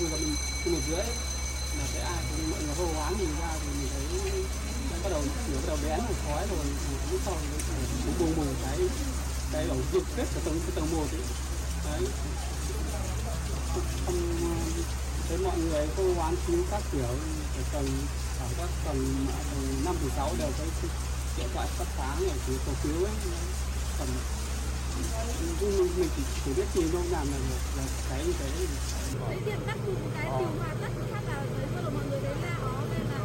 chung là mình chung một dưới. Là sẽ ai cũng mọi người hô hoán mình ra thì mình thấy nó bắt đầu nó bắt đầu bén một khói rồi lúc sau cũng bùng bùng cái cái ổ dịch kết ở tầng, cái tầng một ấy. Đấy. Không ờ, thấy mọi người hô hoán cứu các kiểu ở tầng, ở các tầng ờ, năm từ sáu đều có điện thoại phát sáng này cứu cầu cứu ấy. Tầm mình mình chỉ, chỉ biết tìm đâu làm là là cái như thế Đấy điện tắt cái điều hòa tắt khác là thấy bắt là mọi người thấy la ó nên là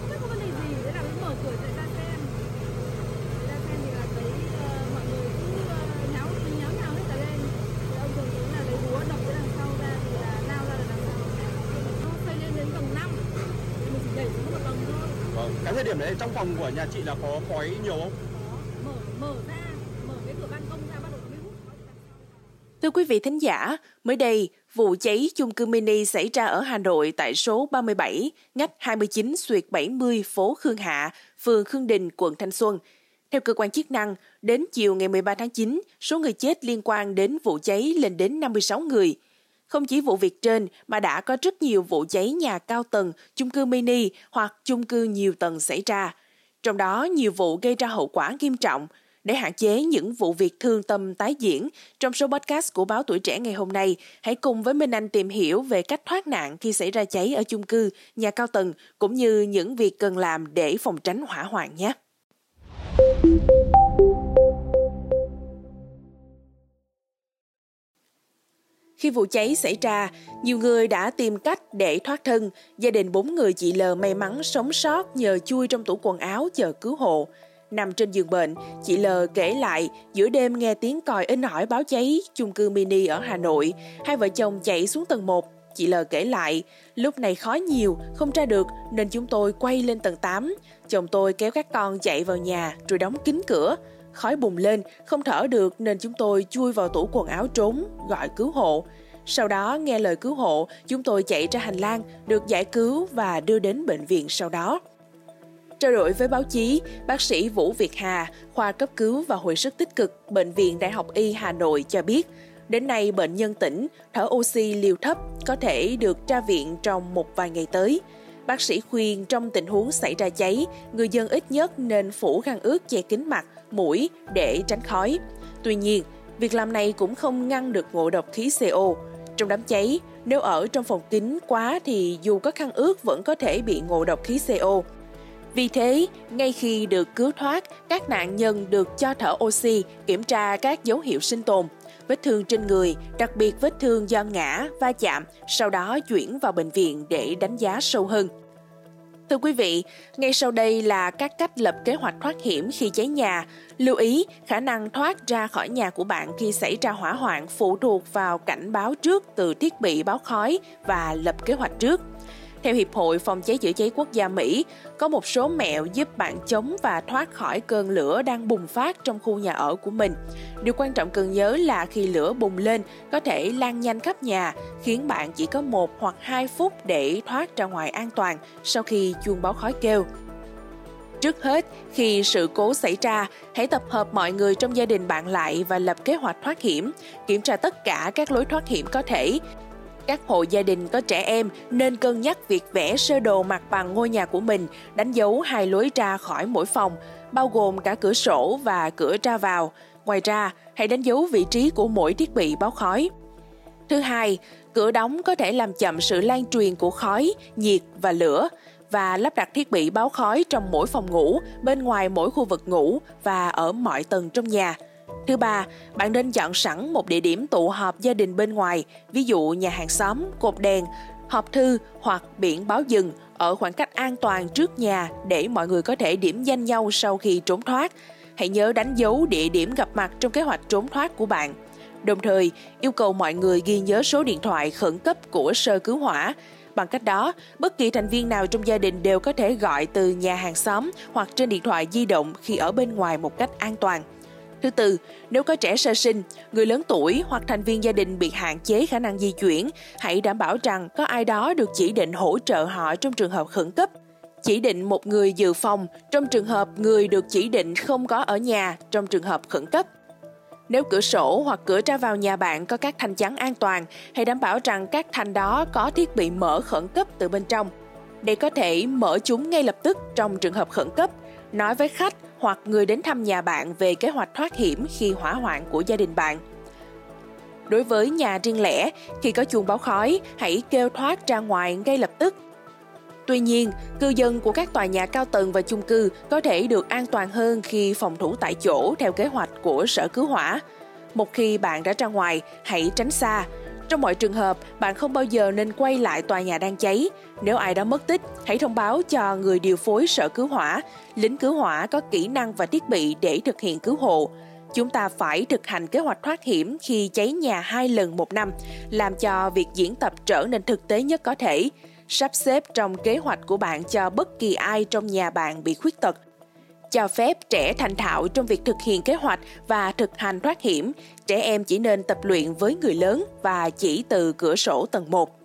không biết có vấn đề gì thế là mới mở cửa chạy ra xem ra xem thì là thấy ờ, mọi người cứ ờ, nháo nháo nhào hết cả lên thì ông thường thấy là lấy búa đập cái đằng sau ra thì là lao ra là đằng sau nó xây lên đến tầng năm thì mình chỉ đẩy xuống một tầng thôi Vâng. Cái thời điểm đấy trong phòng của nhà chị là có khói nhiều không? mở mở ra mở cái cửa ban công ra bắt đầu nó mới hút khói từ đằng sau vào. Thưa quý vị thính giả, mới đây, vụ cháy chung cư mini xảy ra ở Hà Nội tại số 37, ngách 29 xuyệt 70 phố Khương Hạ, phường Khương Đình, quận Thanh Xuân. Theo cơ quan chức năng, đến chiều ngày 13 tháng 9, số người chết liên quan đến vụ cháy lên đến 56 người. Không chỉ vụ việc trên mà đã có rất nhiều vụ cháy nhà cao tầng, chung cư mini hoặc chung cư nhiều tầng xảy ra. Trong đó nhiều vụ gây ra hậu quả nghiêm trọng. Để hạn chế những vụ việc thương tâm tái diễn, trong số podcast của báo Tuổi Trẻ ngày hôm nay, hãy cùng với Minh Anh tìm hiểu về cách thoát nạn khi xảy ra cháy ở chung cư, nhà cao tầng, cũng như những việc cần làm để phòng tránh hỏa hoạn nhé. Khi vụ cháy xảy ra, nhiều người đã tìm cách để thoát thân. Gia đình bốn người chị L may mắn sống sót nhờ chui trong tủ quần áo chờ cứu hộ. Nằm trên giường bệnh, chị L kể lại giữa đêm nghe tiếng còi in ỏi báo cháy chung cư mini ở Hà Nội. Hai vợ chồng chạy xuống tầng 1. Chị L kể lại, lúc này khói nhiều, không ra được nên chúng tôi quay lên tầng 8. Chồng tôi kéo các con chạy vào nhà rồi đóng kín cửa. Khói bùng lên, không thở được nên chúng tôi chui vào tủ quần áo trốn, gọi cứu hộ. Sau đó nghe lời cứu hộ, chúng tôi chạy ra hành lang, được giải cứu và đưa đến bệnh viện sau đó. Trao đổi với báo chí, bác sĩ Vũ Việt Hà, khoa cấp cứu và hồi sức tích cực, Bệnh viện Đại học Y Hà Nội cho biết, đến nay bệnh nhân tỉnh, thở oxy liều thấp có thể được ra viện trong một vài ngày tới. Bác sĩ khuyên trong tình huống xảy ra cháy, người dân ít nhất nên phủ khăn ướt che kín mặt, mũi để tránh khói. Tuy nhiên, việc làm này cũng không ngăn được ngộ độc khí CO. Trong đám cháy, nếu ở trong phòng kín quá thì dù có khăn ướt vẫn có thể bị ngộ độc khí CO. Vì thế, ngay khi được cứu thoát, các nạn nhân được cho thở oxy, kiểm tra các dấu hiệu sinh tồn. Vết thương trên người, đặc biệt vết thương do ngã, va chạm, sau đó chuyển vào bệnh viện để đánh giá sâu hơn. Thưa quý vị, ngay sau đây là các cách lập kế hoạch thoát hiểm khi cháy nhà. Lưu ý, khả năng thoát ra khỏi nhà của bạn khi xảy ra hỏa hoạn phụ thuộc vào cảnh báo trước từ thiết bị báo khói và lập kế hoạch trước. Theo Hiệp hội Phòng cháy chữa cháy quốc gia Mỹ, có một số mẹo giúp bạn chống và thoát khỏi cơn lửa đang bùng phát trong khu nhà ở của mình. Điều quan trọng cần nhớ là khi lửa bùng lên có thể lan nhanh khắp nhà, khiến bạn chỉ có một hoặc hai phút để thoát ra ngoài an toàn sau khi chuông báo khói kêu. Trước hết, khi sự cố xảy ra, hãy tập hợp mọi người trong gia đình bạn lại và lập kế hoạch thoát hiểm, kiểm tra tất cả các lối thoát hiểm có thể. Các hộ gia đình có trẻ em nên cân nhắc việc vẽ sơ đồ mặt bằng ngôi nhà của mình, đánh dấu hai lối ra khỏi mỗi phòng, bao gồm cả cửa sổ và cửa ra vào. Ngoài ra, hãy đánh dấu vị trí của mỗi thiết bị báo khói. Thứ hai, cửa đóng có thể làm chậm sự lan truyền của khói, nhiệt và lửa và lắp đặt thiết bị báo khói trong mỗi phòng ngủ, bên ngoài mỗi khu vực ngủ và ở mọi tầng trong nhà. Thứ ba, bạn nên chọn sẵn một địa điểm tụ họp gia đình bên ngoài, ví dụ nhà hàng xóm, cột đèn, hộp thư hoặc biển báo dừng ở khoảng cách an toàn trước nhà để mọi người có thể điểm danh nhau sau khi trốn thoát. Hãy nhớ đánh dấu địa điểm gặp mặt trong kế hoạch trốn thoát của bạn. Đồng thời, yêu cầu mọi người ghi nhớ số điện thoại khẩn cấp của sơ cứu hỏa. Bằng cách đó, bất kỳ thành viên nào trong gia đình đều có thể gọi từ nhà hàng xóm hoặc trên điện thoại di động khi ở bên ngoài một cách an toàn. Thứ tư, nếu có trẻ sơ sinh, người lớn tuổi hoặc thành viên gia đình bị hạn chế khả năng di chuyển, hãy đảm bảo rằng có ai đó được chỉ định hỗ trợ họ trong trường hợp khẩn cấp. Chỉ định một người dự phòng trong trường hợp người được chỉ định không có ở nhà trong trường hợp khẩn cấp. Nếu cửa sổ hoặc cửa ra vào nhà bạn có các thanh chắn an toàn, hãy đảm bảo rằng các thanh đó có thiết bị mở khẩn cấp từ bên trong. Để có thể mở chúng ngay lập tức trong trường hợp khẩn cấp, nói với khách hoặc người đến thăm nhà bạn về kế hoạch thoát hiểm khi hỏa hoạn của gia đình bạn. Đối với nhà riêng lẻ, khi có chuông báo khói, hãy kêu thoát ra ngoài ngay lập tức. Tuy nhiên, cư dân của các tòa nhà cao tầng và chung cư có thể được an toàn hơn khi phòng thủ tại chỗ theo kế hoạch của sở cứu hỏa. Một khi bạn đã ra ngoài, hãy tránh xa. Trong mọi trường hợp, bạn không bao giờ nên quay lại tòa nhà đang cháy. Nếu ai đó mất tích, hãy thông báo cho người điều phối sở cứu hỏa. Lính cứu hỏa có kỹ năng và thiết bị để thực hiện cứu hộ. Chúng ta phải thực hành kế hoạch thoát hiểm khi cháy nhà hai lần một năm, làm cho việc diễn tập trở nên thực tế nhất có thể. Sắp xếp trong kế hoạch của bạn cho bất kỳ ai trong nhà bạn bị khuyết tật. Cho phép trẻ thành thạo trong việc thực hiện kế hoạch và thực hành thoát hiểm. Trẻ em chỉ nên tập luyện với người lớn và chỉ từ cửa sổ tầng 1.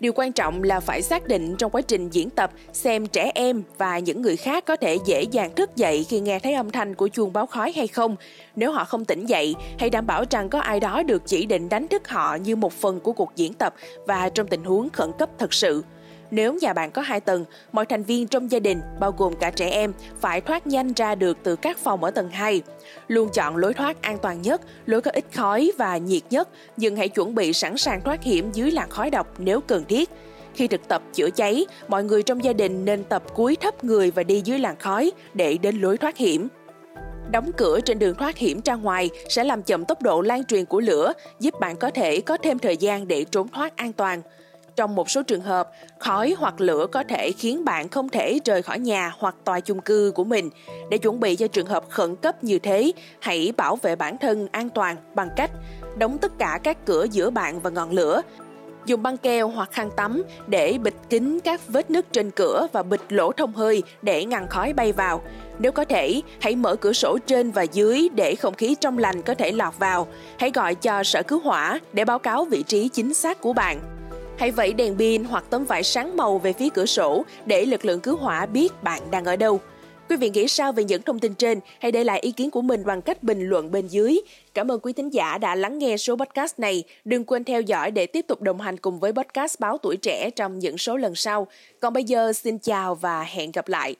Điều quan trọng là phải xác định trong quá trình diễn tập xem trẻ em và những người khác có thể dễ dàng thức dậy khi nghe thấy âm thanh của chuông báo khói hay không. Nếu họ không tỉnh dậy, hãy đảm bảo rằng có ai đó được chỉ định đánh thức họ như một phần của cuộc diễn tập và trong tình huống khẩn cấp thật sự. Nếu nhà bạn có hai tầng, mọi thành viên trong gia đình, bao gồm cả trẻ em, phải thoát nhanh ra được từ các phòng ở tầng 2. Luôn chọn lối thoát an toàn nhất, lối có ít khói và nhiệt nhất, nhưng hãy chuẩn bị sẵn sàng thoát hiểm dưới làn khói độc nếu cần thiết. Khi thực tập chữa cháy, mọi người trong gia đình nên tập cúi thấp người và đi dưới làn khói để đến lối thoát hiểm. Đóng cửa trên đường thoát hiểm ra ngoài sẽ làm chậm tốc độ lan truyền của lửa, giúp bạn có thể có thêm thời gian để trốn thoát an toàn. Trong một số trường hợp, khói hoặc lửa có thể khiến bạn không thể rời khỏi nhà hoặc tòa chung cư của mình. Để chuẩn bị cho trường hợp khẩn cấp như thế, hãy bảo vệ bản thân an toàn bằng cách đóng tất cả các cửa giữa bạn và ngọn lửa, dùng băng keo hoặc khăn tắm để bịt kín các vết nứt trên cửa và bịt lỗ thông hơi để ngăn khói bay vào. Nếu có thể, hãy mở cửa sổ trên và dưới để không khí trong lành có thể lọt vào. Hãy gọi cho sở cứu hỏa để báo cáo vị trí chính xác của bạn. Hãy vẫy đèn pin hoặc tấm vải sáng màu về phía cửa sổ để lực lượng cứu hỏa biết bạn đang ở đâu. Quý vị nghĩ sao về những thông tin trên? Hãy để lại ý kiến của mình bằng cách bình luận bên dưới. Cảm ơn quý thính giả đã lắng nghe số podcast này. Đừng quên theo dõi để tiếp tục đồng hành cùng với podcast Báo Tuổi Trẻ trong những số lần sau. Còn bây giờ, xin chào và hẹn gặp lại.